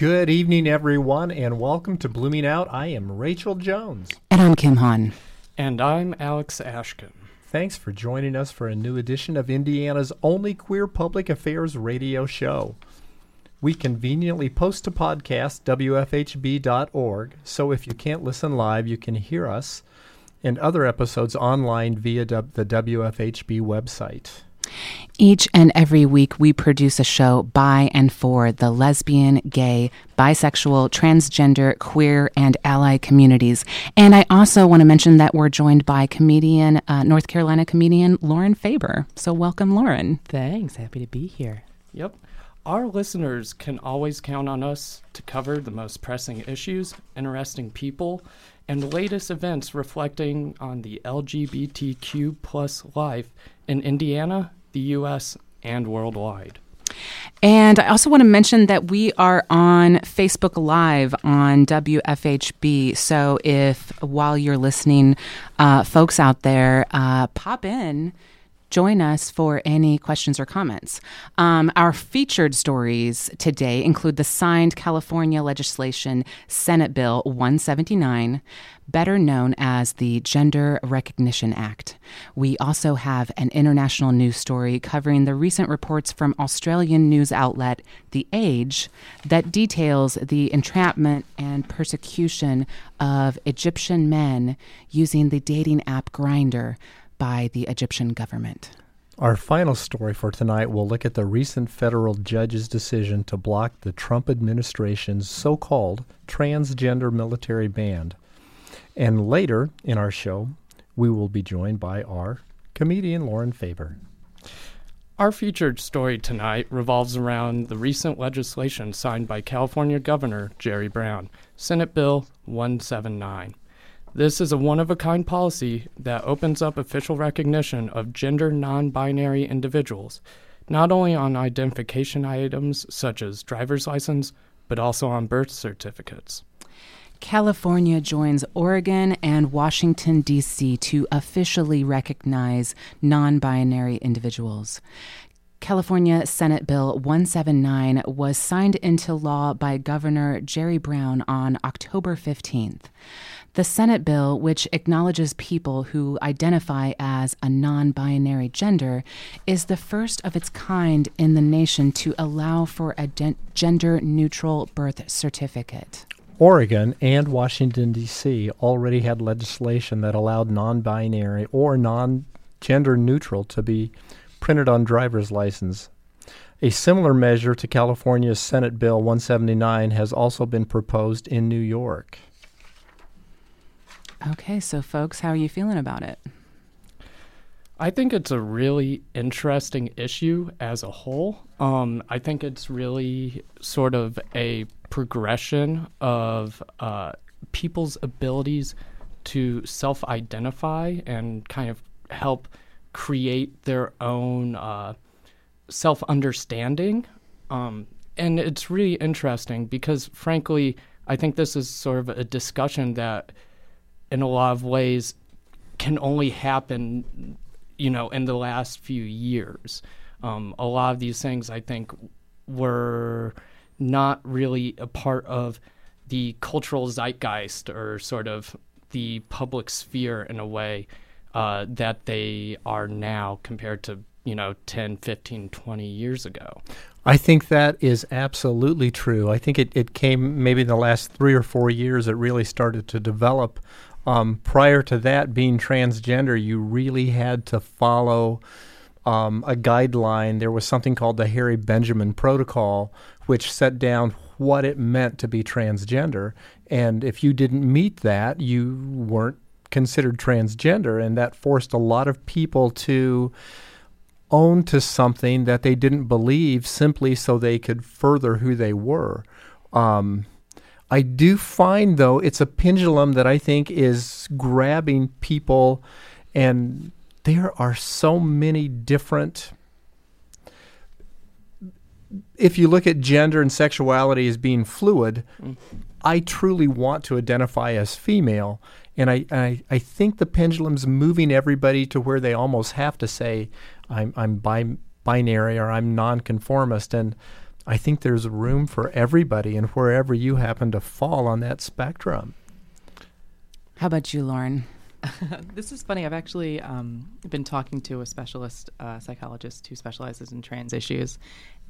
Good evening, everyone, and welcome to Blooming Out. I am Rachel Jones. And I'm Kim Hahn. And I'm Alex Ashkin. Thanks for joining us for a new edition of Indiana's only queer public affairs radio show. We conveniently post a podcast, WFHB.org, so if you can't listen live, you can hear us and other episodes online via the WFHB website. Each and every week, we produce a show by and for the lesbian, gay, bisexual, transgender, queer, and ally communities. And I also want to mention that we're joined by comedian, uh, North Carolina comedian Lauren Faber. So, welcome, Lauren. Thanks. Happy to be here. Yep. Our listeners can always count on us to cover the most pressing issues, interesting people, and the latest events reflecting on the LGBTQ plus life in Indiana, the U.S., and worldwide. And I also want to mention that we are on Facebook Live on WFHB. So if while you're listening, uh, folks out there, uh, pop in join us for any questions or comments. Um, our featured stories today include the signed California legislation Senate Bill 179, better known as the Gender Recognition Act. We also have an international news story covering the recent reports from Australian news outlet The Age that details the entrapment and persecution of Egyptian men using the dating app Grindr by the Egyptian government. Our final story for tonight will look at the recent federal judge's decision to block the Trump administration's so called transgender military band. And later in our show, we will be joined by our comedian Lauren Faber. Our featured story tonight revolves around the recent legislation signed by California Governor Jerry Brown, Senate Bill 179. This is a one of a kind policy that opens up official recognition of gender non binary individuals, not only on identification items such as driver's license, but also on birth certificates. California joins Oregon and Washington, D.C. to officially recognize non binary individuals. California Senate Bill 179 was signed into law by Governor Jerry Brown on October 15th. The Senate bill, which acknowledges people who identify as a non binary gender, is the first of its kind in the nation to allow for a de- gender neutral birth certificate. Oregon and Washington, D.C. already had legislation that allowed non binary or non gender neutral to be printed on driver's license. A similar measure to California's Senate Bill 179 has also been proposed in New York. Okay, so folks, how are you feeling about it? I think it's a really interesting issue as a whole. Um, I think it's really sort of a progression of uh, people's abilities to self identify and kind of help create their own uh, self understanding. Um, and it's really interesting because, frankly, I think this is sort of a discussion that in a lot of ways can only happen, you know, in the last few years. Um, a lot of these things, I think, were not really a part of the cultural zeitgeist or sort of the public sphere in a way uh, that they are now compared to, you know, 10, 15, 20 years ago. I think that is absolutely true. I think it, it came maybe in the last three or four years, it really started to develop um, prior to that, being transgender, you really had to follow um, a guideline. There was something called the Harry Benjamin Protocol, which set down what it meant to be transgender. And if you didn't meet that, you weren't considered transgender. And that forced a lot of people to own to something that they didn't believe simply so they could further who they were. Um, I do find though it's a pendulum that I think is grabbing people, and there are so many different. If you look at gender and sexuality as being fluid, Mm. I truly want to identify as female, and I, I I think the pendulum's moving everybody to where they almost have to say, "I'm I'm bi- binary" or "I'm nonconformist," and I think there's room for everybody, and wherever you happen to fall on that spectrum. How about you, Lauren? this is funny. I've actually um, been talking to a specialist uh, psychologist who specializes in trans issues,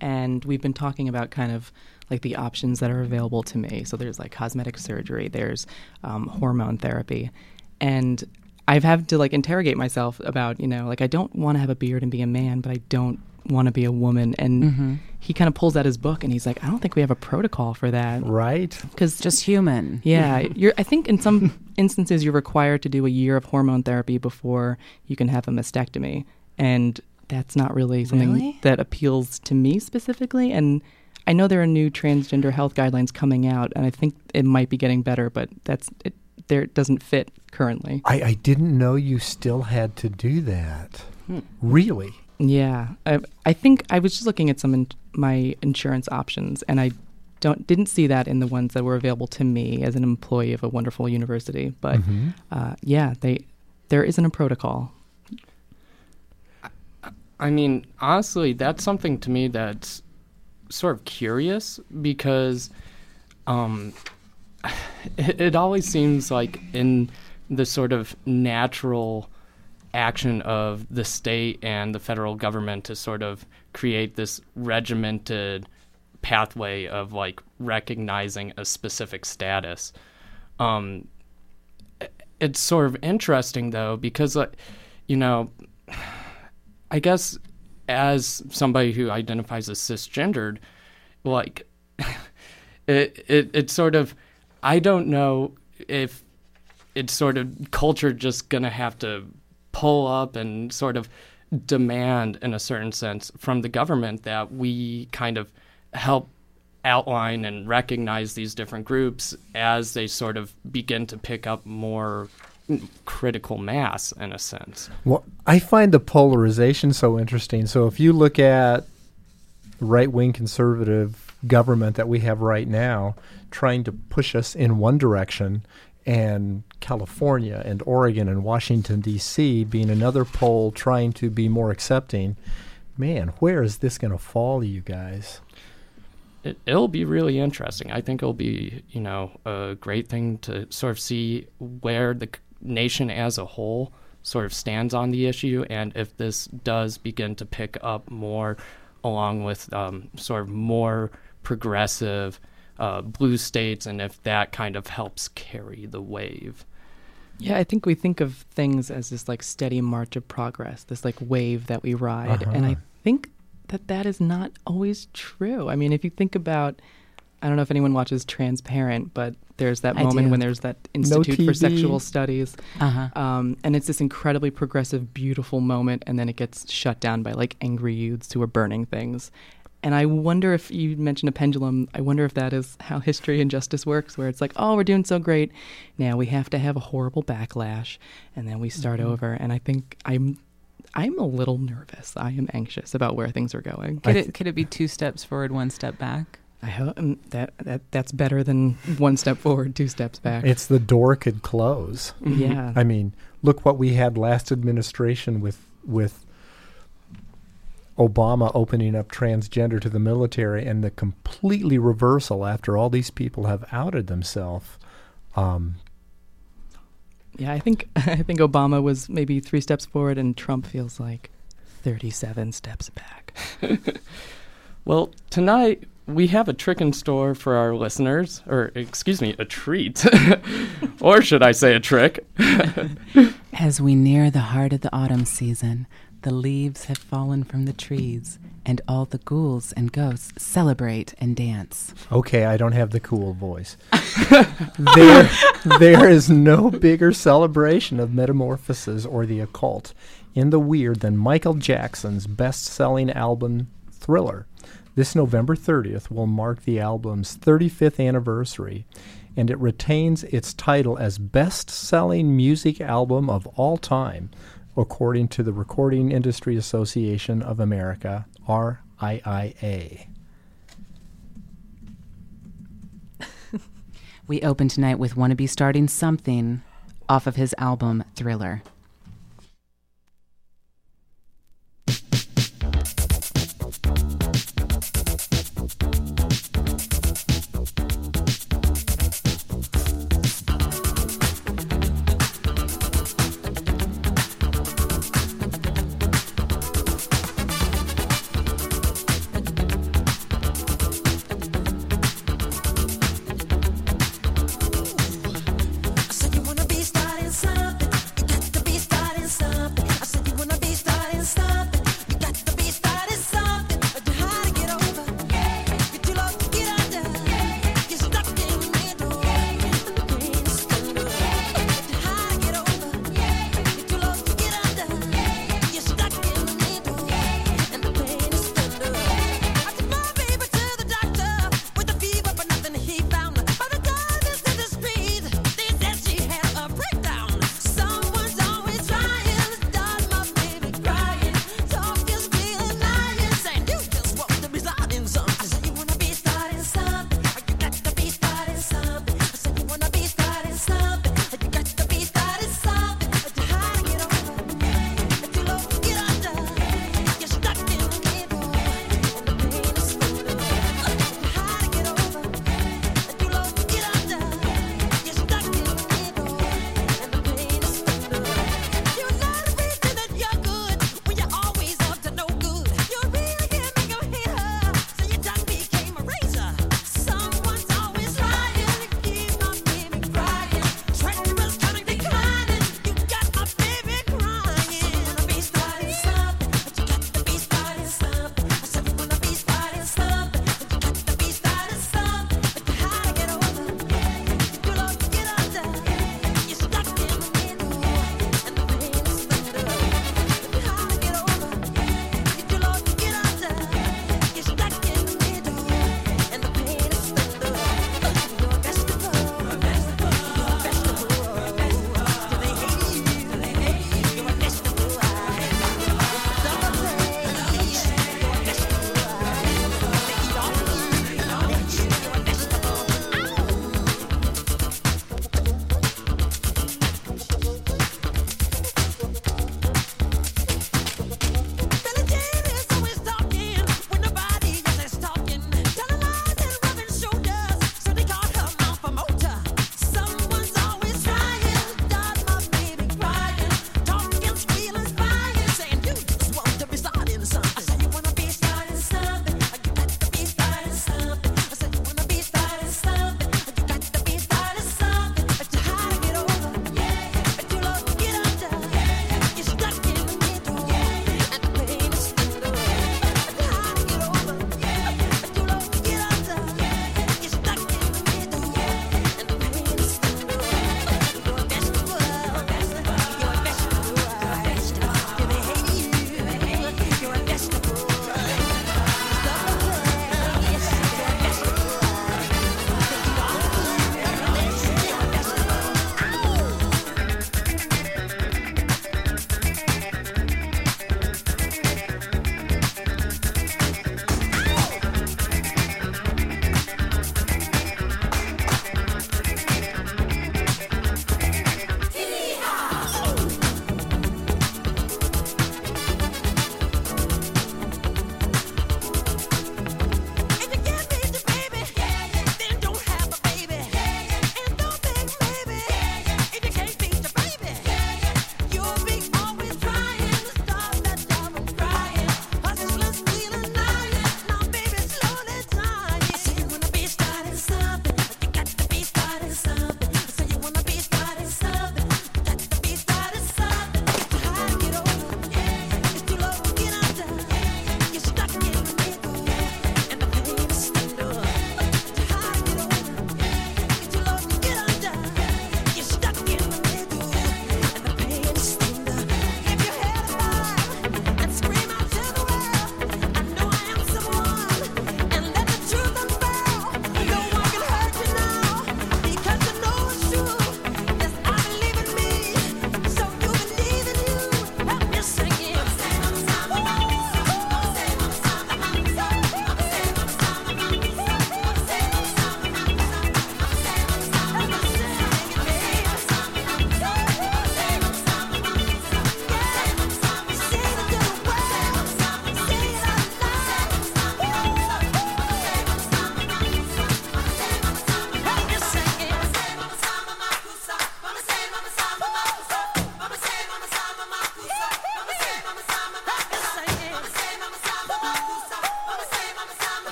and we've been talking about kind of like the options that are available to me. So there's like cosmetic surgery, there's um, hormone therapy, and I've had to like interrogate myself about you know like I don't want to have a beard and be a man, but I don't want to be a woman. And Mm-hmm. he kind of pulls out his book and he's like, I don't think we have a protocol for that Right? because Just human. yeah, you're. I think in some instances you're required to do a year of hormone therapy before you can have a mastectomy, and that's not really something Really? that appeals to me specifically. And I know there are new transgender health guidelines coming out, and I think it might be getting better, but that's it. There it doesn't fit currently. I, I didn't know you still had to do that. Hmm. Really? Yeah, I, I think I was just looking at some in, my insurance options, and I don't didn't see that in the ones that were available to me as an employee of a wonderful university. But Mhm. uh, yeah, they there isn't a protocol. I mean, honestly, that's something to me that's sort of curious because um, it, it always seems like in the sort of natural action of the state and the federal government to sort of create this regimented pathway of like recognizing a specific status. Um, it's sort of interesting though because like you know I guess as somebody who identifies as cisgendered, like it, it it's sort of I don't know if it's sort of culture just gonna have to pull up and sort of demand in a certain sense from the government that we kind of help outline and recognize these different groups as they sort of begin to pick up more critical mass in a sense. Well, I find the polarization so interesting. So if you look at right wing conservative government that we have right now trying to push us in one direction and California and Oregon and Washington D.C. being another poll trying to be more accepting, man, where is this going to fall, you guys? it, it'll be really interesting. I think it'll be, you know, a great thing to sort of see where the nation as a whole sort of stands on the issue, and if this does begin to pick up more, along with um, sort of more progressive uh, blue states, and if that kind of helps carry the wave. Yeah, I think we think of things as this like steady march of progress, this like wave that we ride, and I Uh-huh. think that that is not always true. I mean, if you think about, I don't know if anyone watches Transparent, but there's that I moment do. when there's that Institute for Sexual Studies, Uh huh. um, and it's this incredibly progressive, beautiful moment, and then it gets shut down by like angry youths who are burning things. And I wonder if you mentioned a pendulum. I wonder if that is how history and justice works, where it's like, oh, we're doing so great. Now we have to have a horrible backlash, and then we start over. And I think I'm, I'm a little nervous. I am anxious about where things are going. Could it could it be two steps forward, one step back? I hope um, that that that's better than one step forward, two steps back. It's the door could close. yeah. I mean, look what we had last administration with with Obama opening up transgender to the military and the completely reversal after all these people have outed themselves. Um, Yeah, I think I think Obama was maybe three steps forward, and Trump feels like thirty-seven steps back. Well, tonight we have a trick in store for our listeners, or excuse me, a treat. or should I say a trick? As we near the heart of the autumn season, the leaves have fallen from the trees, and all the ghouls and ghosts celebrate and dance. okay, I don't have the cool voice. there, there is no bigger celebration of metamorphosis or the occult in the weird than Michael Jackson's best-selling album Thriller. This November 30th will mark the album's 35th anniversary, and it retains its title as Best Selling Music Album of All Time, according to the Recording Industry Association of America, RIIA. We open tonight with Wanna Be Starting Something off of his album Thriller.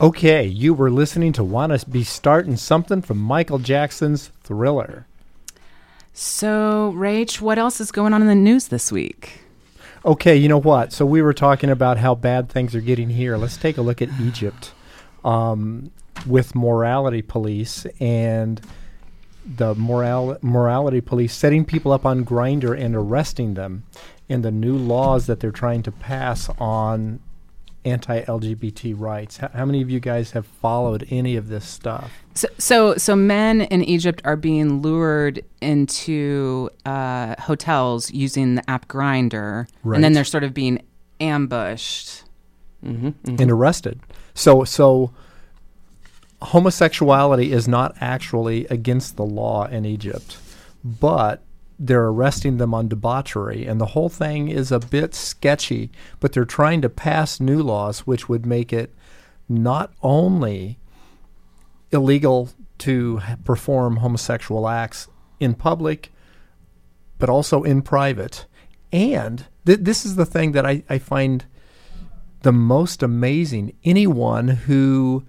Okay, you were listening to Wanna Be Starting Something from Michael Jackson's Thriller. So, Rach, what else is going on in the news this week? Okay, you know what? So we were talking about how bad things are getting here. Let's take a look at Egypt um, with morality police and the moral morality police setting people up on Grindr and arresting them, and the new laws that they're trying to pass on anti-LGBT rights. H- how many of you guys have followed any of this stuff? So, so, so men in Egypt are being lured into uh, hotels using the app Grindr, Right. and then they're sort of being ambushed. Mm-hmm, and arrested. So so homosexuality is not actually against the law in Egypt, but they're arresting them on debauchery and the whole thing is a bit sketchy, but they're trying to pass new laws which would make it not only illegal to perform homosexual acts in public but also in private. And th- this is the thing that I, I find the most amazing. Anyone who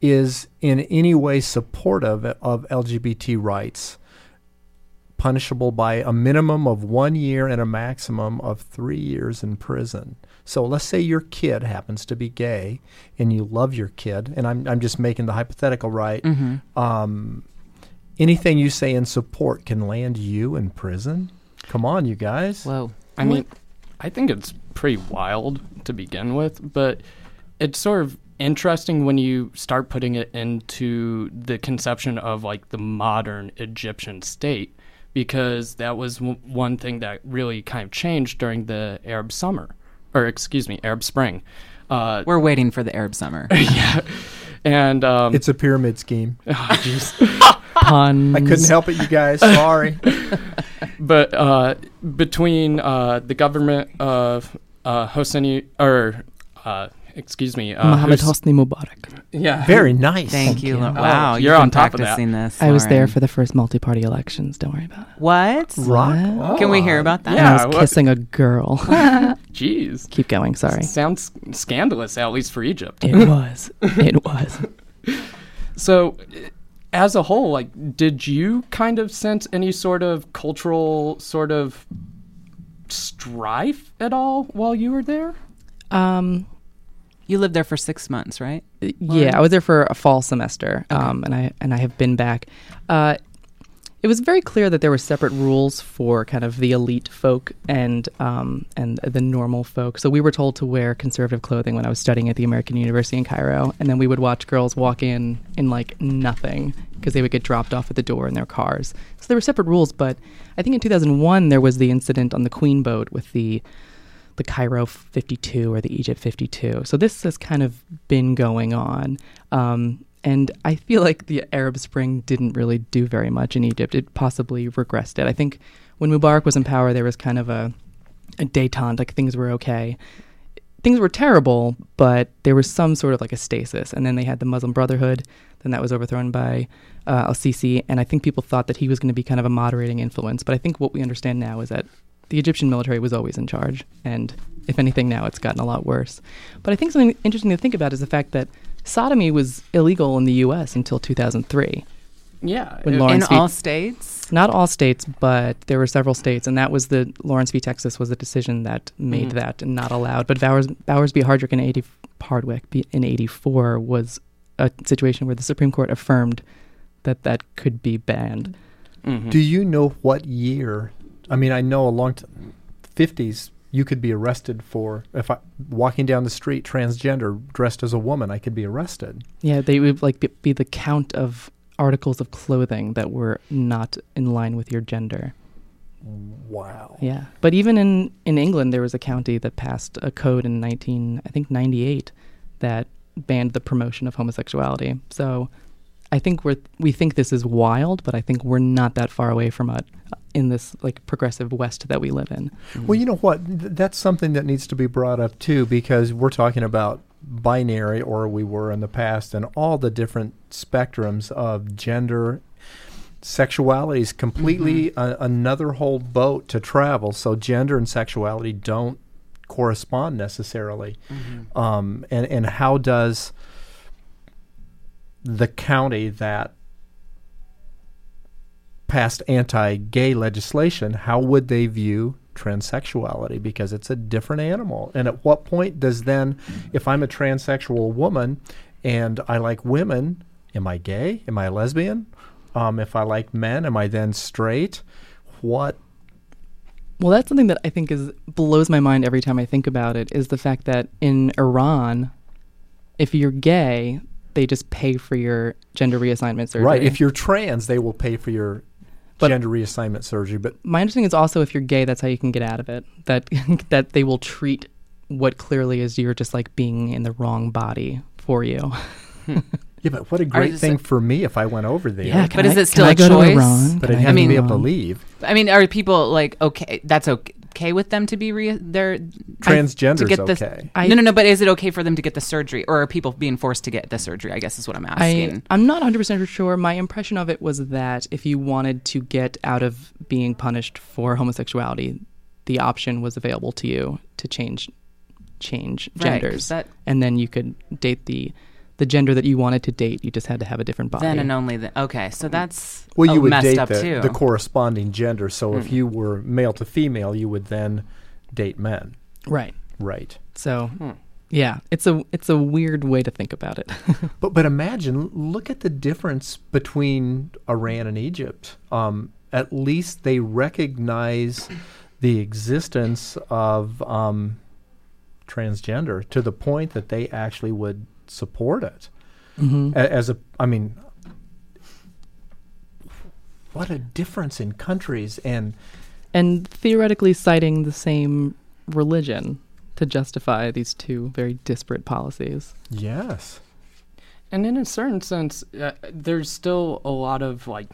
is in any way supportive of LGBT rights, punishable by a minimum of one year and a maximum of three years in prison. So let's say your kid happens to be gay and you love your kid, and I'm, I'm just making the hypothetical right. Um, anything you say in support can land you in prison. Come on, you guys. Whoa. I mean, I think it's pretty wild to begin with, but it's sort of interesting when you start putting it into the conception of like the modern Egyptian state, because that was w- one thing that really kind of changed during the Arab summer, or excuse me, Arab Spring. Uh, We're waiting for the Arab summer. yeah, and um, it's a pyramid scheme. oh, jeez. Puns. I couldn't help it, you guys. Sorry. but uh, between uh, the government of uh, Hosseini, or uh, excuse me, uh, Mohammed Hosni Mubarak. yeah, Very nice. Thank you. Lo- Oh, Wow, you're on top of that. practicing this. I was there for the first multi-party elections. Don't worry about it. what? Rock. Can we hear about that? And I was what- kissing a girl. Jeez, Keep going. Sorry. sounds scandalous, at least for Egypt. It was. It was. So, uh, as a whole, like, did you kind of sense any sort of cultural sort of strife at all while you were there? Um, You lived there for six months, right? yeah, I was there for a fall semester, um, and I and I have been back. Uh, it was very clear that there were separate rules for kind of the elite folk and um, and the normal folk. So we were told to wear conservative clothing when I was studying at the American University in Cairo, and then we would watch girls walk in in like nothing because they would get dropped off at the door in their cars. So there were separate rules, but I think in 2001 there was the incident on the Queen boat with the the Cairo 52 or the Egypt 52. So this has kind of been going on. Um, and I feel like the Arab Spring didn't really do very much in Egypt. It possibly regressed it. I think when Mubarak was in power, there was kind of a, a detente, like things were okay. Things were terrible, but there was some sort of like a stasis. And then they had the Muslim Brotherhood. Then that was overthrown by uh, Al Sisi. And I think people thought that he was going to be kind of a moderating influence. But I think what we understand now is that the Egyptian military was always in charge, and if anything, now it's gotten a lot worse. But I think something interesting to think about is the fact that sodomy was illegal in the U.S. until 2003. Yeah, When Lawrence In v. all states? Not all states, but there were several states, and that was the Lawrence v. Texas was the decision that made Mhm. that not allowed. But Bowers, Bowers v. Hardwick in 80, Hardwick in 84 was a situation where the Supreme Court affirmed that that could be banned. mhm. Do you know what year? I mean, I know a long time, 50s, you could be arrested for, if I walking down the street transgender dressed as a woman, I could be arrested. Yeah, they would like be, be the count of articles of clothing that were not in line with your gender. Wow. Yeah, but even in in England, there was a county that passed a code in 19, I think 98, that banned the promotion of homosexuality. So, I think we're we think this is wild, but I think we're not that far away from it in this like progressive West that we live in. Well, you know what? Th- that's something that needs to be brought up too, because we're talking about binary, or we were in the past, and all the different spectrums of gender. Sexuality is completely a, another whole boat to travel. So gender and sexuality don't correspond necessarily. Um, and and how does the county that passed anti-gay legislation, how would they view transsexuality because it's a different animal. And at what point does then if I'm a transsexual woman and I like women, am I gay? Am I a lesbian? Um, if I like men, am I then straight? What Well, that's something that I think is blows my mind every time I think about it is the fact that in Iran, if you're gay, they just pay for your gender reassignment surgery. right? If you're trans, they will pay for your But- gender reassignment surgery. But my understanding is also if you're gay, that's how you can get out of it. That that they will treat what clearly is you're just like being in the wrong body for you. Hmm. yeah, but what a great thing like- for me if I went over there. Yeah, But can is it still can I a go choice? But I'd have I to be able to leave. I mean, are people like okay? That's okay with them to be re- their Transgender's to get the, okay. I- no, no, no. But is it okay for them to get the surgery, or are people being forced to get the surgery? I guess is what I'm asking. I, I'm not 100% sure. My impression of it was that if you wanted to get out of being punished for homosexuality, the option was available to you to change change Right, 'cause genders. that- and then you could date the the gender that you wanted to date. You just had to have a different body. then and only then. Okay, so that's Well, you oh, would messed date the, the corresponding gender. So if Mm. you were male to female, you would then date men. right. Right. So, Hmm. yeah, it's a it's a weird way to think about it. But but imagine, look at the difference between Iran and Egypt. Um, at least they recognize the existence of um, transgender to the point that they actually would support it mm-hmm. As a. I mean, what a difference in countries and and theoretically citing the same religion to justify these two very disparate policies. yes. And in a certain sense, uh, there's still a lot of like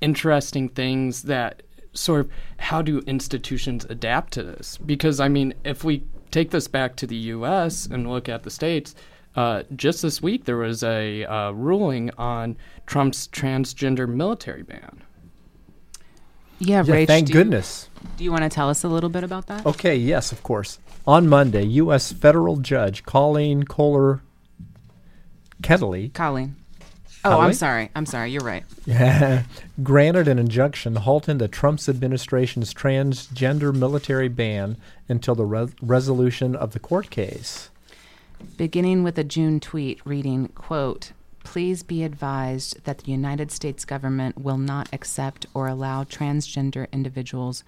interesting things that sort of how do institutions adapt to this? Because I mean, if we take this back to the U.S. and look at the states, uh, just this week there was a uh, ruling on Trump's transgender military ban. yeah, Yeah, Rach, thank do you- goodness. do you want to tell us a little bit about that? Okay, yes, of course. On Monday, U.S. federal judge Colleen Kohler Kettley Colleen. Oh, Colleen? I'm sorry. I'm sorry. You're right. Yeah, granted an injunction halting the Trump's administration's transgender military ban until the re- resolution of the court case. Beginning with a June tweet reading, quote, Please be advised that the United States government will not accept or allow transgender individuals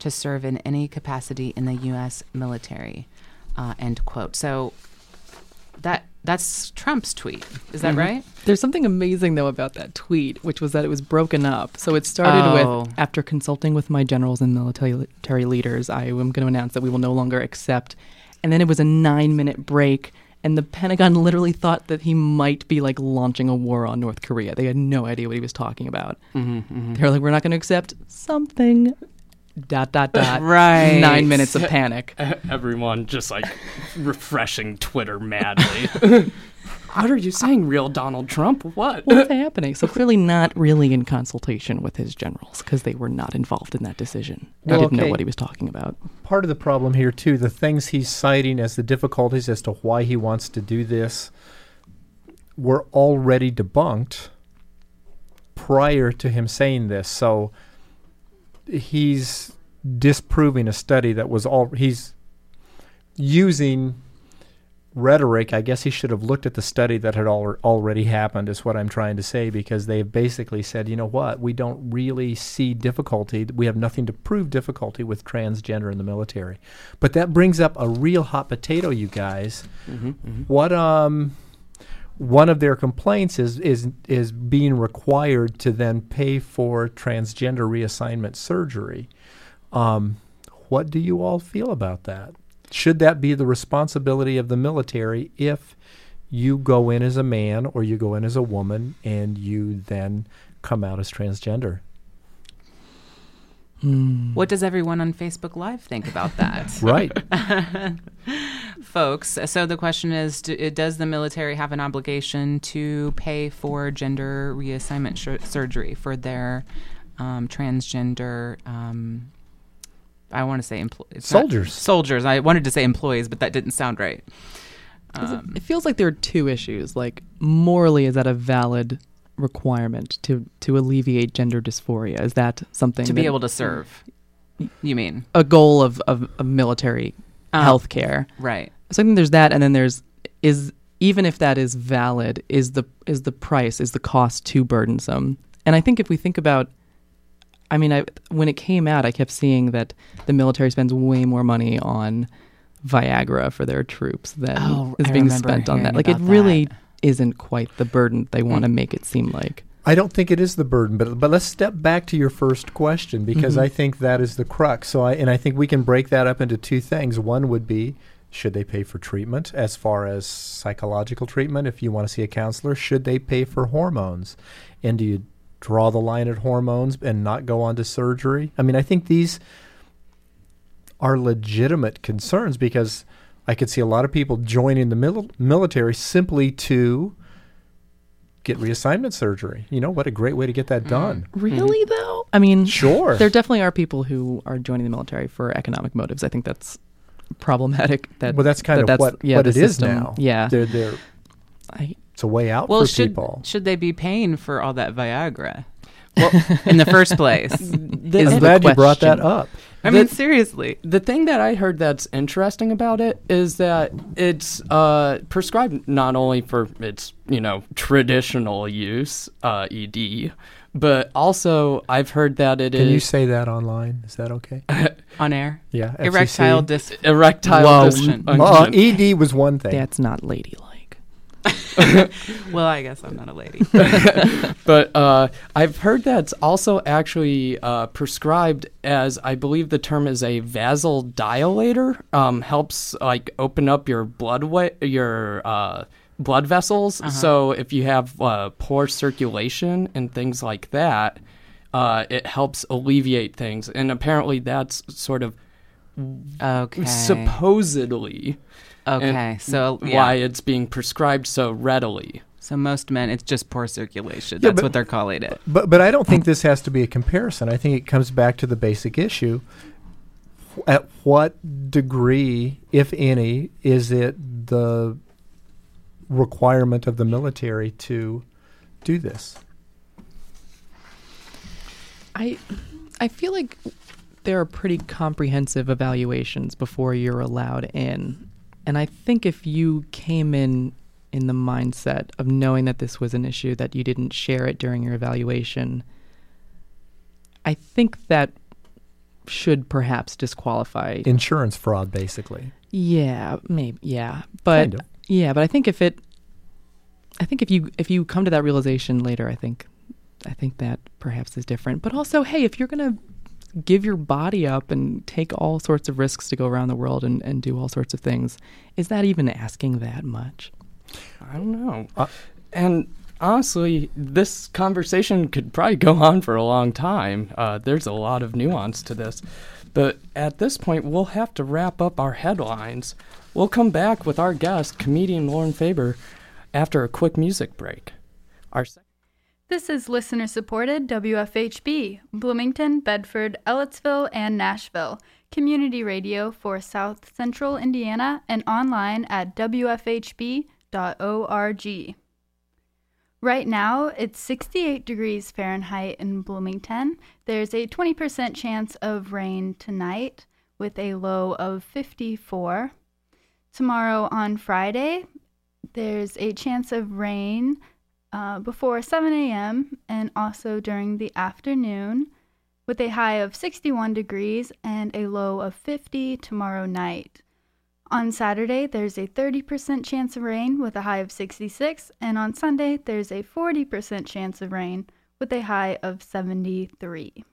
to serve in any capacity in the U.S. military. Uh, end quote. So that that's Trump's tweet. Is that Mhm. right? There's something amazing though about that tweet, which was that it was broken up. So it started Oh. with after consulting with my generals and military leaders, I am going to announce that we will no longer accept. And then it was a 9-minute break and the Pentagon literally thought that he might be like launching a war on North Korea. They had no idea what he was talking about. Mm-hmm, They were like, "We're not going to accept something." Dot dot dot. Right. Nine minutes of panic. Everyone just like refreshing Twitter madly. what are you saying, real Donald Trump? What? What's happening? So clearly not really in consultation with his generals because they were not involved in that decision. They Well, didn't know what he was talking about. Part of the problem here, too, the things he's citing as the difficulties as to why he wants to do this were already debunked prior to him saying this. So he's disproving a study that was all he's using rhetoric. I guess he should have looked at the study that had al- already happened, is what I'm trying to say, because they've basically said, you know what, we don't really see difficulty. We have nothing to prove difficulty with transgender in the military. But that brings up a real hot potato, you guys. What um one of their complaints is is is being required to then pay for transgender reassignment surgery. Um, what do you all feel about that? Should that be the responsibility of the military if you go in as a man or you go in as a woman and you then come out as transgender? What does everyone on Facebook Live think about that? Right. folks. So the question is do, Does the military have an obligation to pay for gender reassignment sh- surgery for their um, transgender? Um, I want to say empl- it's not- Soldiers. soldiers. I wanted to say employees, but that didn't sound right. Is it- Um, it feels like there are two issues. Like morally, is that a valid requirement to to alleviate gender dysphoria? Is that something to be able to serve, you mean? a goal of of, of military Uh, health care? Right. So I think there's that, and then there's is even if that is valid, is the is the price is the cost too burdensome? And I think if we think about, I mean, I when it came out, I kept seeing that the military spends way more money on Viagra for their troops than Oh, is I being spent on that. Like it really that. Isn't quite the burden they want to Mm. make it seem like. I don't think it is the burden, but but let's step back to your first question because Mhm. I think that is the crux. So I and I think we can break that up into two things. One would be should they pay for treatment as far as psychological treatment if you want to see a counselor? Should they pay for hormones? And do you draw the line at hormones and not go on to surgery? I mean, I think these are legitimate concerns because I could see a lot of people joining the mil- military simply to get reassignment surgery. You know, what a great way to get that mm-hmm. done. Really mm-hmm. though? I mean, Sure. there definitely are people who are joining the military for economic motives. I think that's problematic. That well, that's kind that of that's, what, yeah, what the it is system. now. Yeah, They're, they're, I, it's a way out Well, for should people. should they be paying for all that Viagra? Well, in the first place. The- Is I'm the glad you brought that up. I mean, seriously. The thing that I heard that's interesting about it is that it's uh, prescribed not only for its you know traditional use uh, ED, but also I've heard that it Can you say that online? Is that okay? On air. Yeah. Erectile FCC. dis. erectile Whoa. dysfunction. Uh, ED was one thing. that's not ladylike. Well, I guess I'm not a lady. but uh, I've heard that's also actually uh, prescribed as I believe the term is a vasodilator. Um, helps like open up your blood wa- your uh, blood vessels. So if you have uh, poor circulation and things like that, uh, it helps alleviate things. And apparently, that's sort of Okay. supposedly okay. So yeah. why it's being prescribed so readily. So most men, it's just poor circulation. Yeah, That's but- what they're calling it. But but I don't think this has to be a comparison. I think it comes back to the basic issue. At what degree, if any, is it the requirement of the military to do this? I I feel like there are pretty comprehensive evaluations before you're allowed in. And I think if you came in in the mindset of knowing that this was an issue that you didn't share it during your evaluation, I think that should perhaps disqualify. Insurance fraud, basically. yeah, maybe yeah. But Kind of. yeah, but I think if it I think if you if you come to that realization later, I think I think that perhaps is different. But also, hey, if you're gonna give your body up and take all sorts of risks to go around the world and, and do all sorts of things, is that even asking that much? I don't know. Uh, and honestly, this conversation could probably go on for a long time. Uh, there's a lot of nuance to this. But at this point, we'll have to wrap up our headlines. We'll come back with our guest, comedian Lauren Faber, after a quick music break. Our sec- This is listener supported WFHB, Bloomington, Bedford, Ellettsville, and Nashville. Community radio for South Central Indiana and online at WFHB.org. Right now, it's 68 degrees Fahrenheit in Bloomington. There's a 20% chance of rain tonight with a low of 54. Tomorrow on Friday, there's a chance of rain uh, before 7 a.m. and also during the afternoon with a high of 61 degrees and a low of 50 tomorrow night. On Saturday, there's a 30% chance of rain with a high of 66, and on Sunday, there's a 40% chance of rain with a high of 73.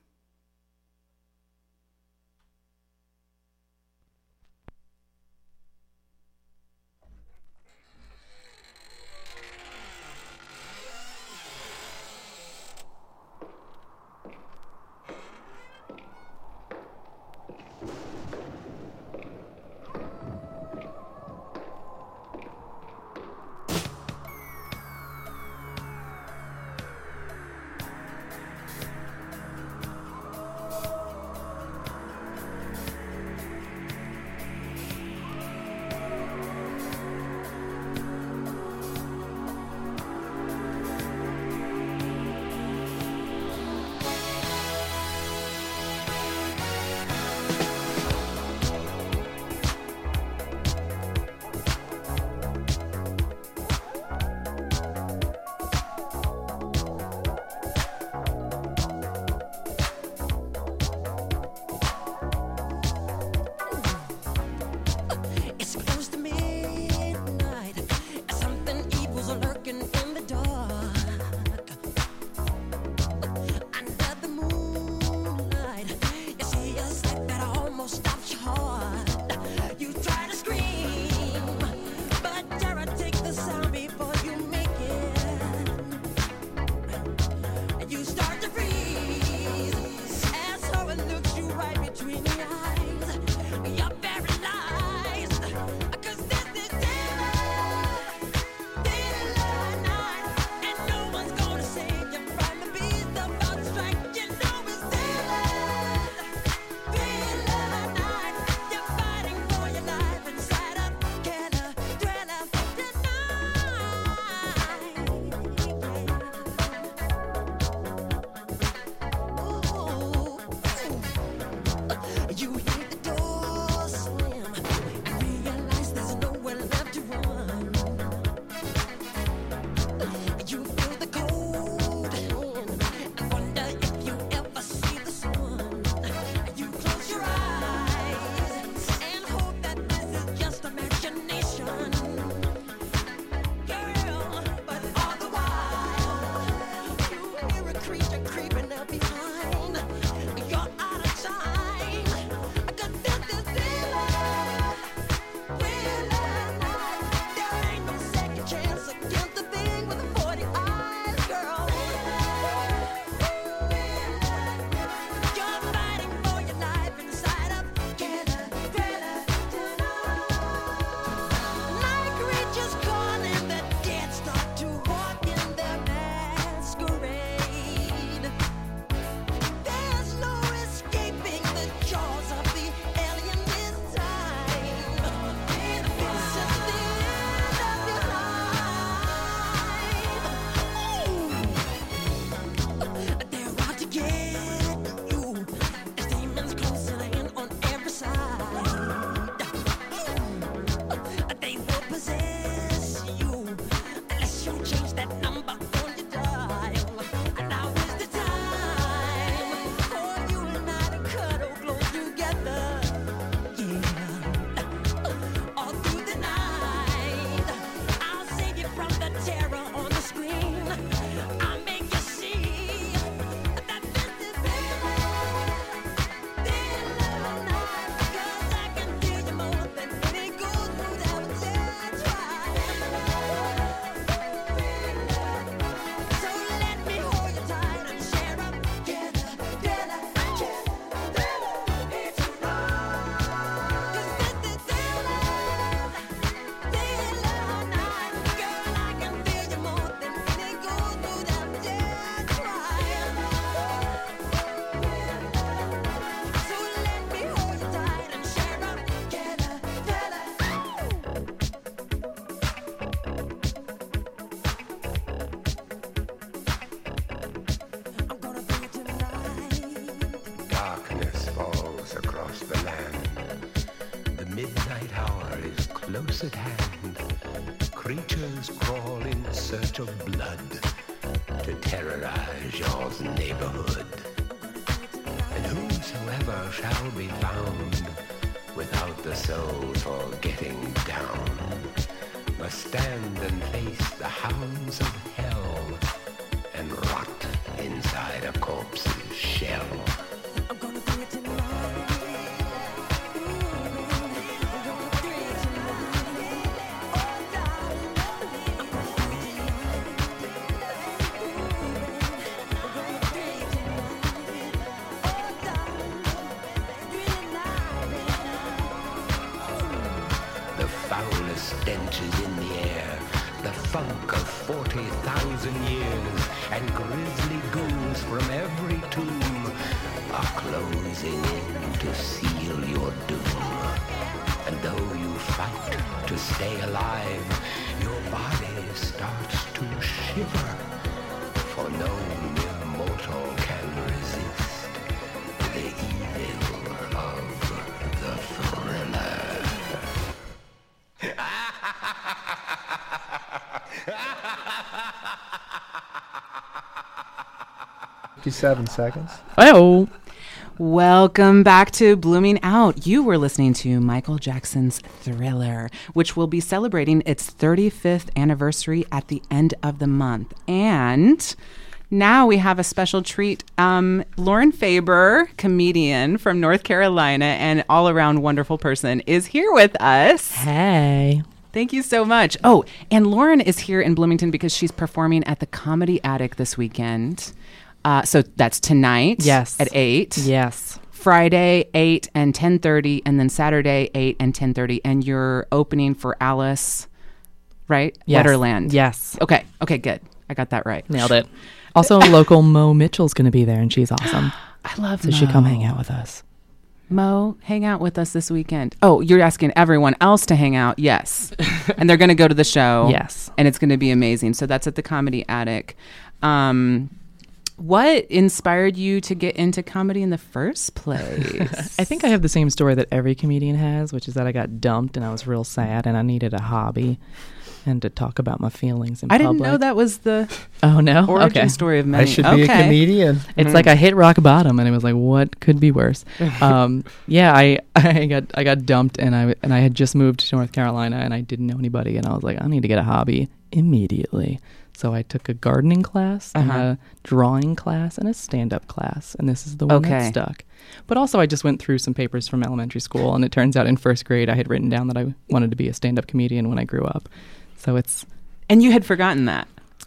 Of blood foulest stench is in the air, the funk of 40,000 years, and grisly ghouls from every tomb are closing in to seal your doom. And though you fight to stay alive, your body starts to shiver, for no mere mortal 57 seconds. Oh, Welcome back to Blooming Out. You were listening to Michael Jackson's Thriller, which will be celebrating its 35th anniversary at the end of the month. And now we have a special treat. Um, Lauren Faber, comedian from North Carolina and all around wonderful person, is here with us. hey. Thank you so much. Oh, and Lauren is here in Bloomington because she's performing at the Comedy Attic this weekend. Uh, so that's tonight. Yes. At 8. Yes. Friday 8 and 10:30 and then Saturday 8 and 10:30 and you're opening for Alice right? Yes. Wetterlund. Yes. Okay. Okay, good. I got that right. Nailed it. Also, local Mo Mitchell's going to be there, and she's awesome. I love So she come hang out with us. Mo, hang out with us this weekend. Oh, you're asking everyone else to hang out. Yes. and they're going to go to the show. Yes. And it's going to be amazing. So that's at the Comedy Attic. Um, what inspired you to get into comedy in the first place? I think I have the same story that every comedian has, which is that I got dumped and I was real sad and I needed a hobby and to talk about my feelings in I didn't know that was the Oh no. origin okay. story of many. I should okay. be a comedian. It's like I hit rock bottom, and it was like, what could be worse? um, yeah, I, I got I got dumped, and I and I had just moved to North Carolina, and I didn't know anybody, and I was like, I need to get a hobby immediately. So I took a gardening class, and Uh-huh. a drawing class, and a stand up class, and this is the one Okay. that stuck. But also, I just went through some papers from elementary school, and it turns out in first grade I had written down that I wanted to be a stand up comedian when I grew up. So it's And you had forgotten that.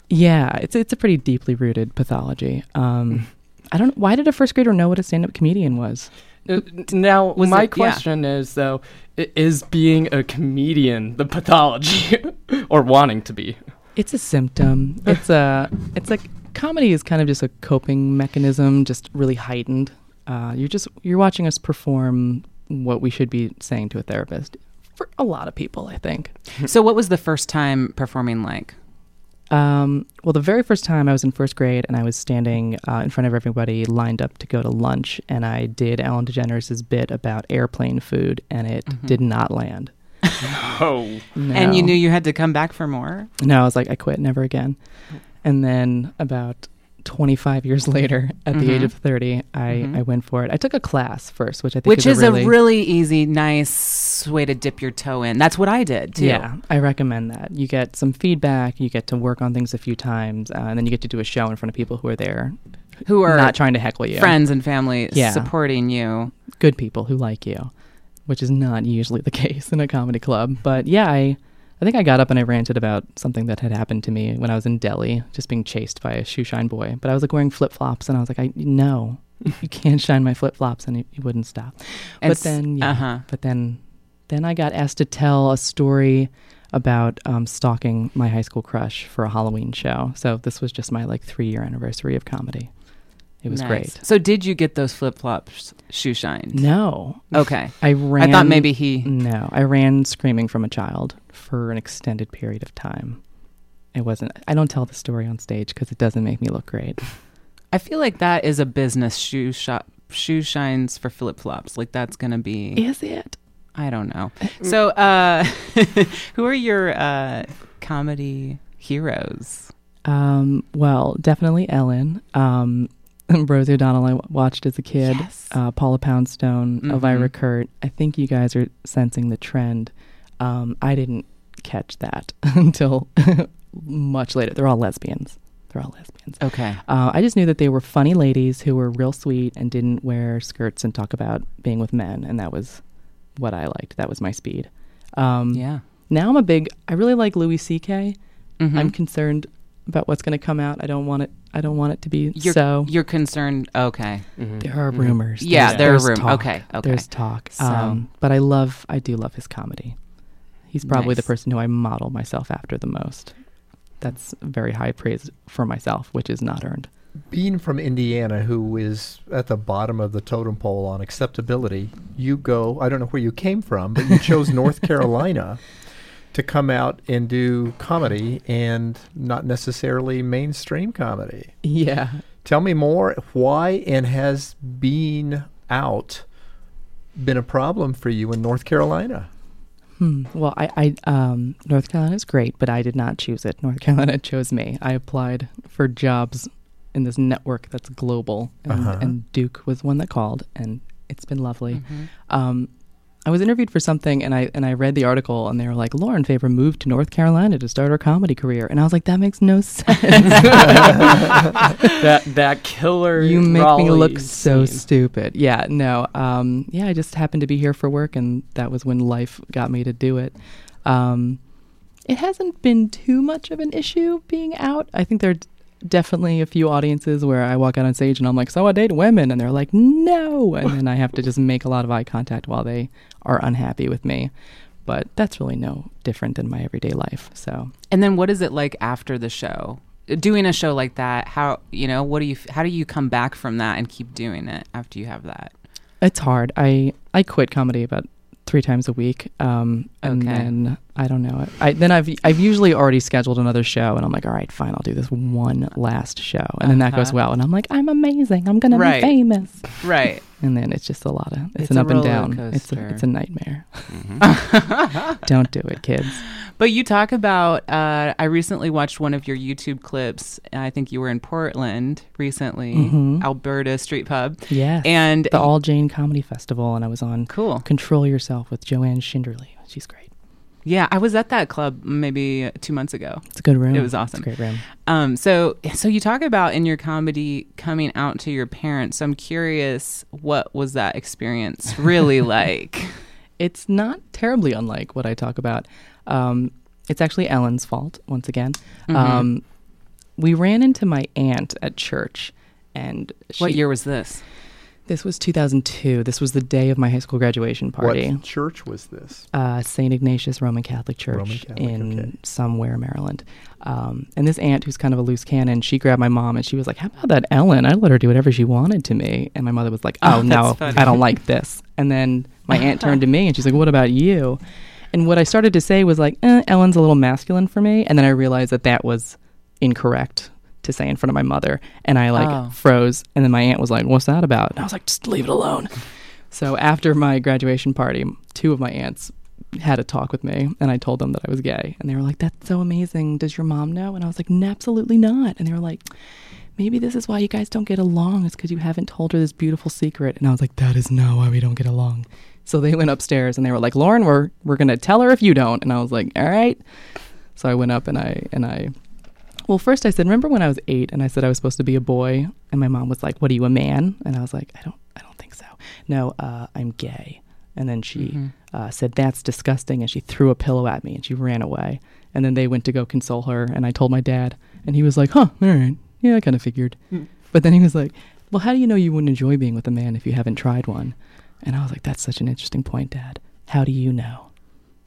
yeah, it's it's a pretty deeply rooted pathology. Um, I don't. Why did a first grader know what a stand-up comedian was? Uh, Now, Was my it- yeah. question is though, is being a comedian the pathology, or wanting to be? It's a symptom. It's a. It's like comedy is kind of just a coping mechanism, just really heightened. Uh, you're just you're watching us perform what we should be saying to a therapist. For a lot of people, I think. so what was the first time performing like? Um, well, the very first time I was in first grade and I was standing uh, in front of everybody lined up to go to lunch, and I did Ellen DeGeneres' bit about airplane food, and it did not land. Oh, No. And you knew you had to come back for more? No, I was like, I quit, never again. And then about 25 years later, at the age Mhm. of 30, I, Mhm. I went for it. I took a class first, which I think Which is, is a really, a really easy, nice way to dip your toe in. That's what I did too. yeah. I recommend that. You get some feedback, you get to work on things a few times, uh, and then you get to do a show in front of people who are there, Who are not trying to heckle you. friends and family Yeah. supporting you. good people who like you, which is not usually the case in a comedy club. But yeah, I, I think I got up and I ranted about something that had happened to me when I was in Delhi, just being chased by a shoeshine boy. But I was like wearing flip flops, and I was like, I no, you can't shine my flip flops, and he, he wouldn't stop. And but then, yeah, uh-huh. but then, then I got asked to tell a story about um, stalking my high school crush for a Halloween show. So this was just my like three year anniversary of comedy. It was Nice. great. So did you get those flip flops shoe shined? No, Okay. I ran. I thought maybe he No, I ran screaming from a child for an extended period of time. It wasn't. I don't tell the story on stage because it doesn't make me look great. I feel like that is a business shoe shop shoe shines for flip flops. Like that's gonna be Is it? I don't know. So, uh, who are your uh, comedy heroes? Um, well, definitely Ellen. Um, Rosie O'Donnell, I watched as a kid. Yes. Uh, Paula Poundstone, Mhm. Elvira Kurt. I think you guys are sensing the trend. Um, I didn't catch that until much later. They're all lesbians. They're all lesbians. Okay. Uh, I just knew that they were funny ladies who were real sweet and didn't wear skirts and talk about being with men, and that was what I liked. That was my speed. Um, Yeah. Now I'm a big. I really like Louis C.K. Mhm. I'm concerned about what's going to come out. I don't want it. I don't want it to be You're, so. you're concerned. Okay. There are rumors. Yeah, There's- there are there's rum- talk. okay, okay. There's talk. So- Um, but I love. I do love his comedy. He's probably the person who I model myself after the most. That's very high praise for myself, which is not earned. Being from Indiana, who is at the bottom of the totem pole on acceptability, you go, I don't know where you came from, but you chose North Carolina to come out and do comedy and not necessarily mainstream comedy. Yeah. Tell me more. Why and has being out been a problem for you in North Carolina? Hmm. Well, I, I um, North Carolina is great, but I did not choose it. North Carolina chose me. I applied for jobs in this network that's global, and, Uh-huh. and Duke was one that called, and it's been lovely. Mm-hmm. Um, I was interviewed for something, and I and I read the article, and they were like, "Lauren Faber moved to North Carolina to start her comedy career," and I was like, "That makes no sense. that that killer. you make me Raleigh look so scene. stupid." Yeah, no, um, yeah, I just happened to be here for work, and that was when life got me to do it. Um, it hasn't been too much of an issue being out. I think there definitely a few audiences where I walk out on stage and I'm like, "So I date women," and they're like, "No," and then I have to just make a lot of eye contact while they are unhappy with me. But that's really no different than my everyday life. So And then what is it like after the show? Doing a show like that, how you know, what do you how do you come back from that and keep doing it after you have that? it's hard. I I quit comedy about three times a week, um, and Okay. then I don't know. I then I've I've usually already scheduled another show, and I'm like, all right, fine, I'll do this one last show, and then that goes Uh-huh. well, and I'm like, I'm amazing, I'm gonna Right. be famous, Right. and then it's just a lot of it's, It's an up and roller down. It's a, it's a nightmare. Mm-hmm. don't do it, kids. But you talk about. Uh, I recently watched one of your YouTube clips. and I think you were in Portland recently, Mhm. Alberta Street Pub. Yes, And the All Jane Comedy Festival, and I was on cool. Control Yourself with Joanne Shinderly. She's great. Yeah, I was at that club maybe two months ago. It's a good room. It was awesome. It's a great room. Um, so so you talk about in your comedy coming out to your parents. So I'm curious, what was that experience really like? it's not terribly unlike what I talk about. Um, it's actually Ellen's fault once again. Mhm. Um, we ran into my aunt at church, and she, what year was this? This was 2002. This was the day of my high school graduation party. What church was this? Uh, St. Ignatius Roman Catholic Church Roman Catholic, in okay. somewhere Maryland. Um, and this aunt, who's kind of a loose cannon, she grabbed my mom and she was like, "How about that Ellen? I let her do whatever she wanted to me." And my mother was like, Oh, "Oh, no, funny. I don't like this." And then my aunt turned to me and she's like, "What about you?" And what I started to say was like, eh, "Ellen's a little masculine for me." And then I realized that that was incorrect to say in front of my mother, and I like Oh. froze. And then my aunt was like, "What's that about?" And I was like, "Just leave it alone." So after my graduation party, two of my aunts had a talk with me and I told them that I was gay. And they were like, That's so amazing. Does your mom know? And I was like, "No, Absolutely not. And they were like, Maybe this is why you guys don't get along, It's because you haven't told her this beautiful secret. And I was like, That is not why we don't get along. So they went upstairs and they were like, Lauren, we're we're gonna tell her if you don't. And I was like, All right. So I went up and I and I well, first I said, remember when I was eight and I said I was supposed to be a boy? And my mom was like, what are you, a man? And I was like, I don't, I don't think so. No, uh, I'm gay. And then she Mm-hmm. uh, said, that's disgusting. And she threw a pillow at me and she ran away. And then they went to go console her. And I told my dad, and he was like, huh, all right. Yeah, I kind of figured. But then he was like, well, how do you know you wouldn't enjoy being with a man if you haven't tried one? And I was like, that's such an interesting point, Dad. How do you know?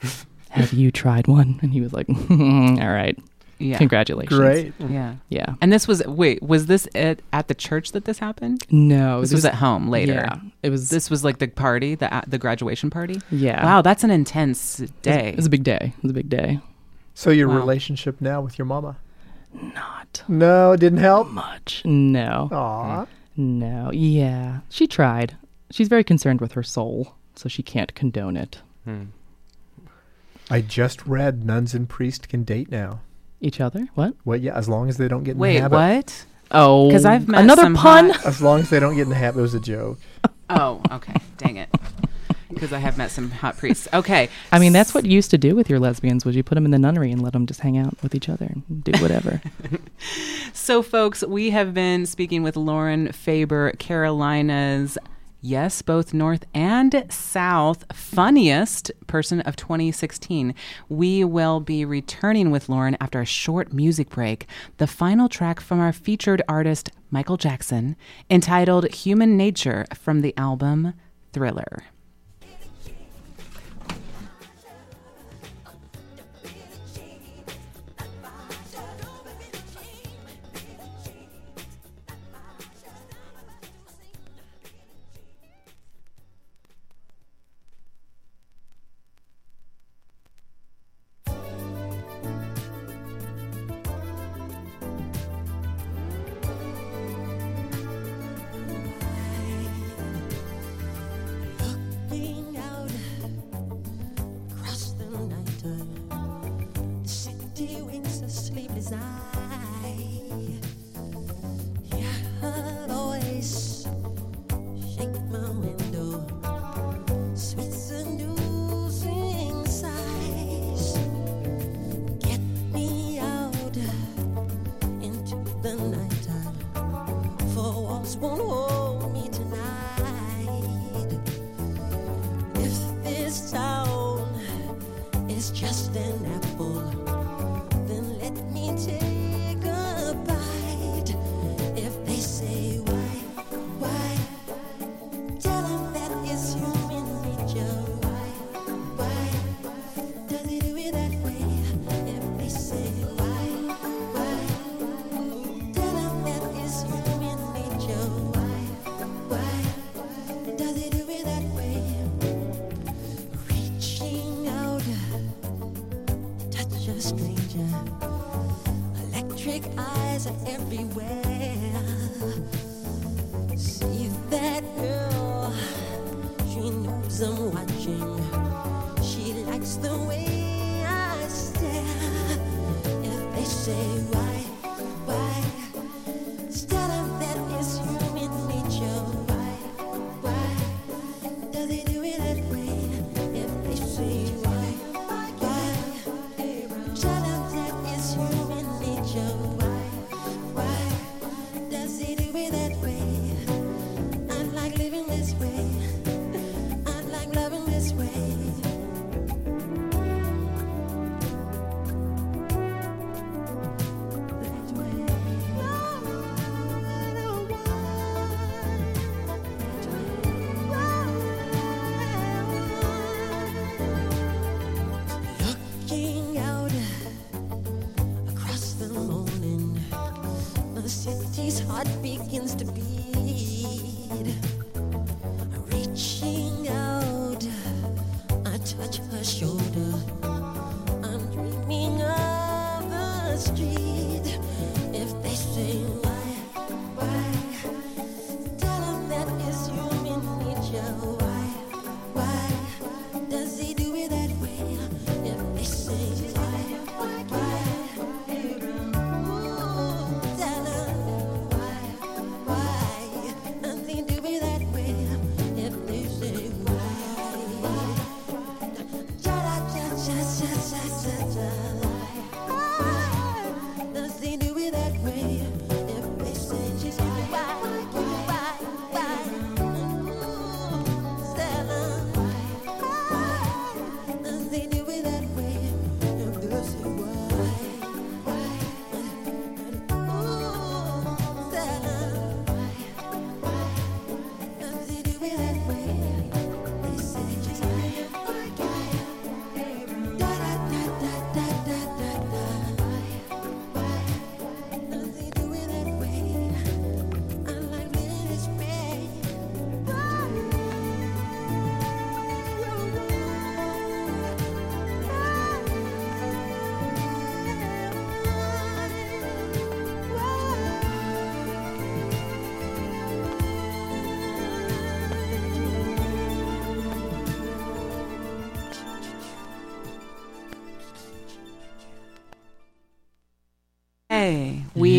Have you tried one? And he was like, all right. Yeah. Congratulations. Great. Yeah. Yeah. And this was wait, was this at, at the church that this happened? No, This was at home later. Yeah, it was. This was like the party, the the graduation party. yeah. Wow, that's an intense It was- day. It was a big day. It was a big day. So your Wow. relationship now with your mama? Not No, it didn't help. much. No. Aw. No. Yeah. She tried. She's very concerned with her soul, so she can't condone it. Hmm. I just read nuns and priests can date now. Each other? What? Well, yeah, as long as they don't get in the Wait, habit. what? Oh, 'Cause I've met another some pun. hot- As long as they don't get in the habit, it was a joke. Oh, okay. Dang it. Because I have met some hot priests. Okay. I mean, that's what you used to do with your lesbians. Was you put them in the nunnery and let them just hang out with each other and do whatever? So, folks, we have been speaking with Lauren Faber, Carolina's, yes, both North and South funniest person of 2016. We will be returning with Lauren after a short music break. The final track from our featured artist, Michael Jackson, entitled Human Nature from the album Thriller.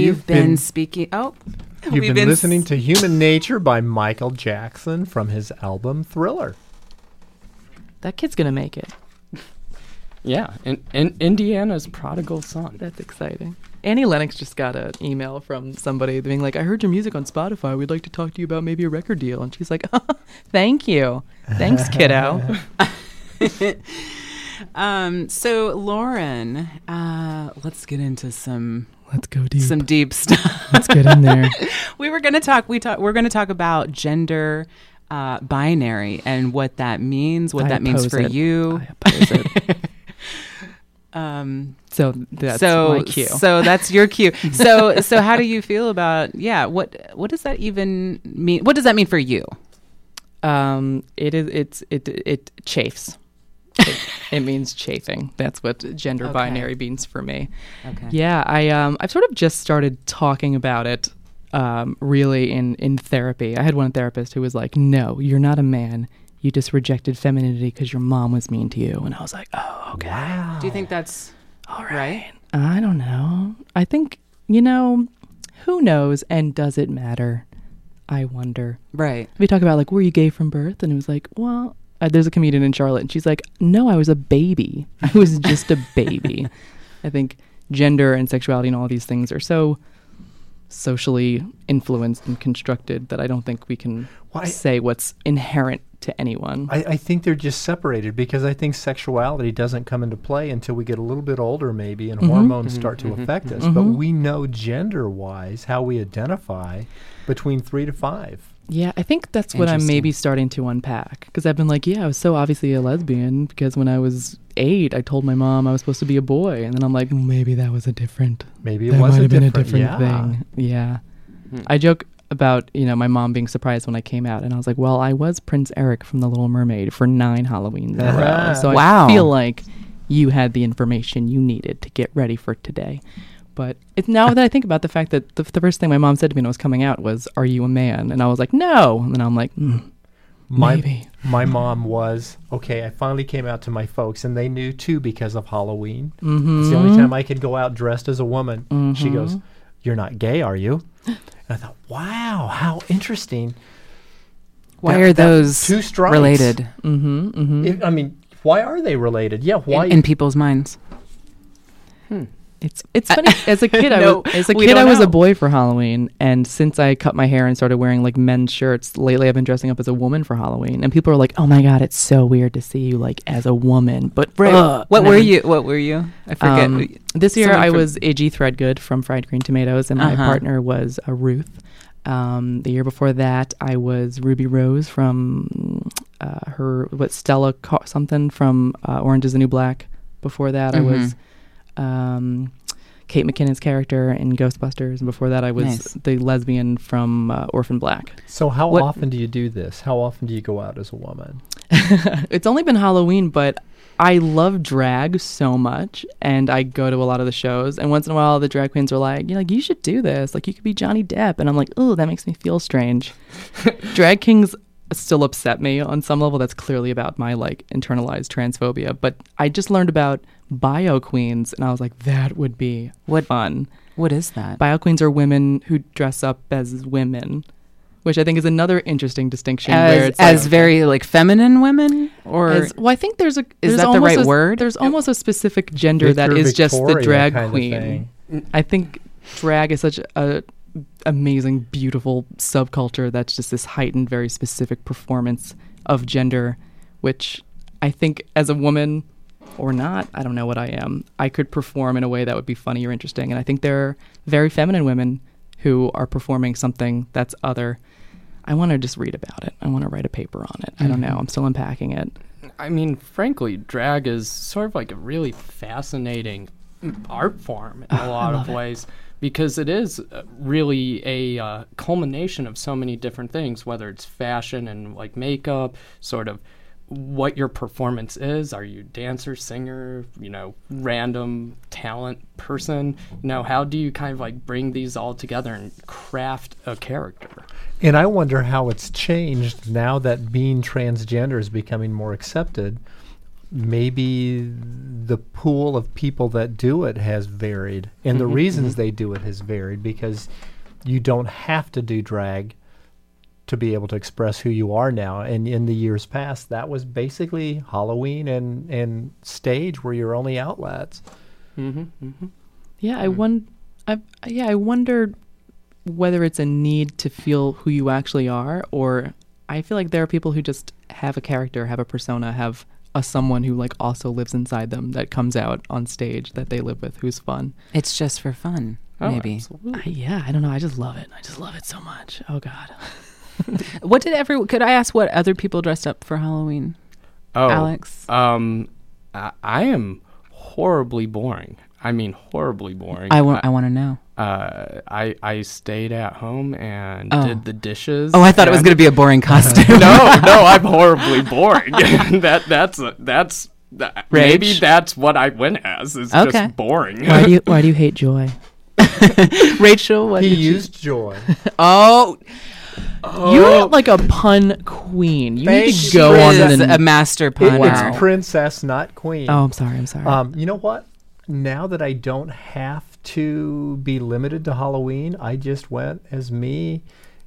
You've been, been- speaking. Oh, You've we've been, s- listening to Human Nature by Michael Jackson from his album Thriller. That kid's gonna make it. Yeah, in, in Indiana's prodigal son. That's exciting. Annie Lennox just got an email from somebody being like, "I heard your music on Spotify. We'd like to talk to you about maybe a record deal." And she's like, oh, "Thank you, thanks, kiddo." Um, so Lauren, uh, let's get into some Let's go deep. some deep stuff. Let's get in there. we were going to talk. We talk. We're going to talk about gender uh, binary and what that means. What I that means for it. you. I oppose it. Um, So that's so my cue. so that's your cue. So so how do you feel about yeah? What what does that even mean? What does that mean for you? Um, it is. It's it it chafes. It, it means chafing. That's what gender Okay. binary means for me. Okay. Yeah, I um I've sort of just started talking about it um really in in therapy. I had one therapist who was like, "No, you're not a man. You just rejected femininity because your mom was mean to you." And I was like, "Oh, okay. Do you think that's All right. I don't know. I think, you know, who knows and does it matter? I wonder. right? We talk about like, were you gay from birth? And it was like, well, uh, there's a comedian in Charlotte, and she's like, no, I was a baby. I was just a baby. I think gender and sexuality and all these things are so socially influenced and constructed that I don't think we can Why- say what's inherent to anyone. I, I think they're just separated because I think sexuality doesn't come into play until we get a little bit older, maybe, and mm-hmm. hormones mm-hmm. start to mm-hmm. affect us. But we know gender wise how we identify between three to five. Yeah, I think that's what I'm maybe starting to unpack because I've been like, yeah, I was so obviously a lesbian because when I was eight, I told my mom I was supposed to be a boy, and then I'm like, mm, maybe that was a different. Maybe it that was might have been a different- yeah. thing. Yeah, hmm. I joke about you know my mom being surprised when I came out, and I was like, well, I was Prince Eric from The Little Mermaid for nine Halloweens in a row, so Wow. I feel like you had the information you needed to get ready for today. But it's now that I think about the fact that the, the first thing my mom said to me when I was coming out was, "Are you a man?" And I was like, "No." And then I'm like, mm, My, Maybe. my mom was okay. I finally came out to my folks, and they knew too because of Halloween. mm-hmm. It's the only time I could go out dressed as a woman. She goes, "You're not gay, are you?" And I thought, "Wow, how interesting." Why That- are those two strikes. related Mm-hmm. Mm-hmm. If- I mean, why are they related? Yeah, why? in, in people's minds? It's it's funny. As a kid, I No, was as a kid I was know. a boy for Halloween, and since I cut my hair and started wearing like men's shirts, lately I've been dressing up as a woman for Halloween, and people are like, "Oh my god, it's so weird to see you like as a woman." But ugh. What were I- you? What were you? I forget. Um, this year I was Idgie Threadgoode from Fried Green Tomatoes, and my Uh-huh. partner was a Ruth. Um, the year before that, I was Ruby Rose from uh, her what Stella something from uh, Orange Is the New Black. Before that, I was um, Kate McKinnon's character in Ghostbusters, and before that, I was Nice. the lesbian from uh, Orphan Black. so, how What- often do you do this? How often do you go out as a woman? it's only been Halloween, but I love drag so much, and I go to a lot of the shows. And once in a while, the drag queens are like, "You're like, you should do this. Like, you could be Johnny Depp." And I'm like, "Oh, that makes me feel strange." drag kings still upset me on some level. That's clearly about my like internalized transphobia. But I just learned about bio queens, and I was like, that would be What- fun. What is that? Bio queens are women who dress up as women. Which I think is another interesting distinction. where As, it's as like, very like feminine women, or as, well, I think there's a Is there's that the right a- word? There's almost a specific gender that Victor, is just the drag kind queen. thing. I think drag is such a amazing, beautiful subculture that's just this heightened, very specific performance of gender, which I think as a woman or not, I don't know what I am. I could perform in a way that would be funny or interesting, and I think there are very feminine women who are performing something that's other. I want to just read about it. I want to write a paper on it. I don't know. I'm still unpacking it. I mean, frankly, drag is sort of like a really fascinating art form in a lot of ways because it is uh, really a uh, culmination of so many different things, whether it's fashion and like makeup, sort of what your performance is. Are you dancer, singer, you know, random talent person? You know, how do you kind of like bring these all together and craft a character? And I wonder how it's changed now that being transgender is becoming more accepted. maybe the pool of people that do it has varied, and the Mhm, reasons mhm. they do it has varied because you don't have to do drag to be able to express who you are now. And in the years past, that was basically Halloween and and stage were your only outlets. Mm-hmm, mm-hmm. Yeah, I won. I yeah, I wondered whether it's a need to feel who you actually are, or I feel like there are people who just have a character, have a persona, have a someone who like also lives inside them that comes out on stage that they live with, who's fun. It's just for fun, Oh, maybe. absolutely. I, yeah, I don't know. I just love it. I just love it so much. Oh God. What did everyone? Could I ask what other people dressed up for Halloween? Oh, Alex? Um, I, I am horribly boring. I mean, horribly boring. I want. I want to know. Uh, I I stayed at home and Oh. did the dishes. Oh, I thought it was going to be a boring costume. no, no, I'm horribly boring. that that's that's that, maybe that's what I went as. Is Okay. just boring. Why do you Why do you hate joy? Rachel, what he did you- used joy. Oh, You're like a pun queen. You need to go on is the. a master It- pun. Wow. It's princess, not queen. oh, I'm sorry. I'm sorry. Um, you know what? Now that I don't have to be limited to Halloween, I just went as me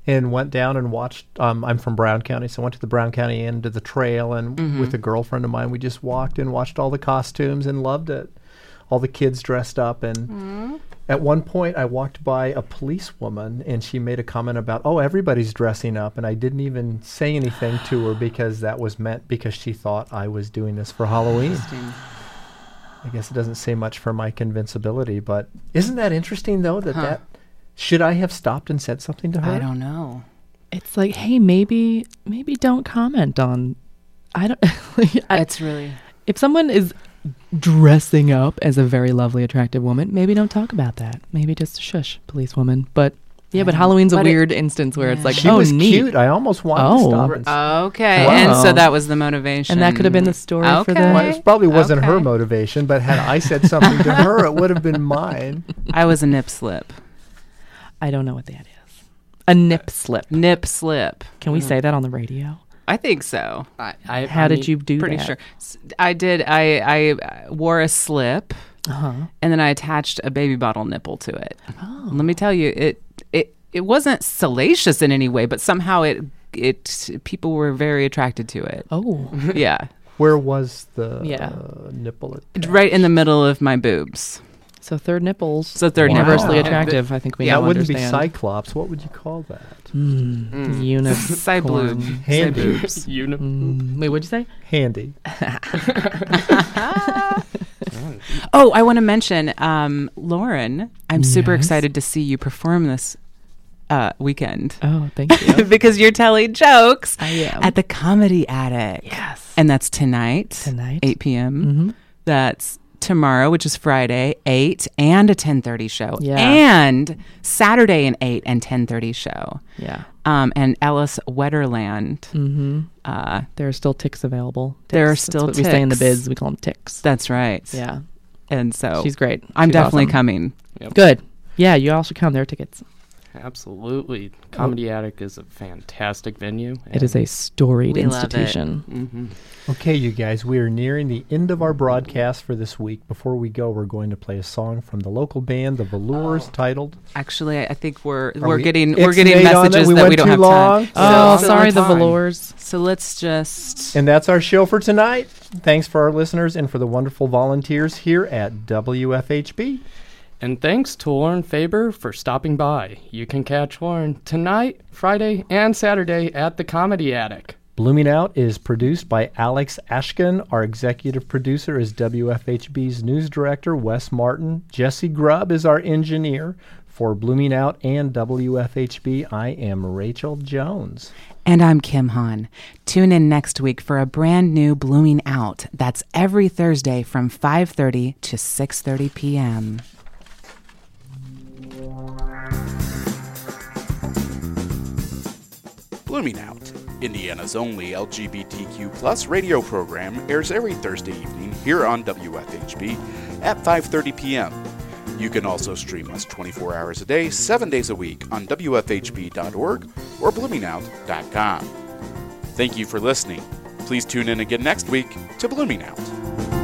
and went down and watched. Um, I'm from Brown County, so I went to the Brown County end of the trail, and with a girlfriend of mine, we just walked and watched all the costumes and loved it. All the kids dressed up, and at one point, I walked by a policewoman, and she made a comment about, "Oh, everybody's dressing up," and I didn't even say anything to her because that was meant because she thought I was doing this for Halloween. I guess it doesn't say much for my convincibility, but isn't that interesting though that Huh. that should I have stopped and said something to her? I don't know. it's like, hey, maybe maybe don't comment on. I don't. I, It's really. if someone is dressing up as a very lovely, attractive woman, maybe don't talk about that. Maybe just shush, policewoman. But yeah, but Yeah. Halloween's a But it- weird instance where it's like, She oh, was neat. cute. I almost wanted Oh. to stop oh. and s- Okay, and so that was the motivation. And that could have been the story for the- Okay. Well, it probably wasn't her motivation, but had I said something to her, it would have been mine. I was a nip slip. I don't know what that is. A nip slip. Nip slip. Can we mm. say that on the radio? I think so. I, I, How I did you do Pretty that? sure. S- I did. I I uh, wore a slip, Uh huh. and then I attached a baby bottle nipple to it. Let me tell you, it it it wasn't salacious in any way, but somehow it it people were very attracted to it. Oh, Yeah, Where was the Yeah. uh, nipple? It's attached? right in the middle of my boobs. So third nipples. So third universally attractive. I think we Yeah, now that wouldn't understand. be Cyclops. What would you call that? Mm. Mm. Unicorn. Side. Handy. boobs. Uni- Mm. Wait, what'd you say? Handy. Oh, I want to mention, um, Lauren. I'm super Yes? excited to see you perform this uh, weekend Oh, thank you. because you're telling jokes I am. at the Comedy Attic. yes. And that's tonight, Tonight. 8 p.m. Mm-hmm. That's tomorrow, which is Friday, 8 and a 10:30 show. Yeah. And Saturday an 8 and 10:30 show. Yeah. Um, and Alice Wetterlund. Mm-hmm. Uh, There are still ticks available. There are Ticks. still That's what we say in the ticks. bids. We call them ticks. that's right. yeah. And so She's great. I'm She's definitely awesome. coming. Good. Yeah, you all should come. There are tickets. Absolutely, Comedy Attic is a fantastic venue. It is a storied We love it. institution. hmm Okay, you guys, we are nearing the end of our broadcast for this week. Before we go, we're going to play a song from the local band, The Velours, titled Actually, I I think we're Are we're we getting we're getting messages We that went we don't too have long? time. Oh, So- sorry, the let's- velours. So let's just And that's our show for tonight. Thanks for our listeners and for the wonderful volunteers here at WFHB. And thanks to Lauren Faber for stopping by. You can catch Lauren tonight, Friday, and Saturday at the Comedy Attic. Blooming Out is produced by Alex Ashkin. Our executive producer is WFHB's news director, Wes Martin. Jessie Grubb is our engineer. For Blooming Out and WFHB, I am Rachel Jones. And I'm Kim Hahn. Tune in next week for a brand new Blooming Out. That's every Thursday from 5:30 to 6:30 p.m. Blooming Out, Indiana's only LGBTQ plus radio program, airs every Thursday evening here on WFHB at 5:30 p.m. You can also stream us 24 hours a day, 7 days a week on WFHB.org or bloomingout.com. Thank you for listening. Please tune in again next week to Blooming Out.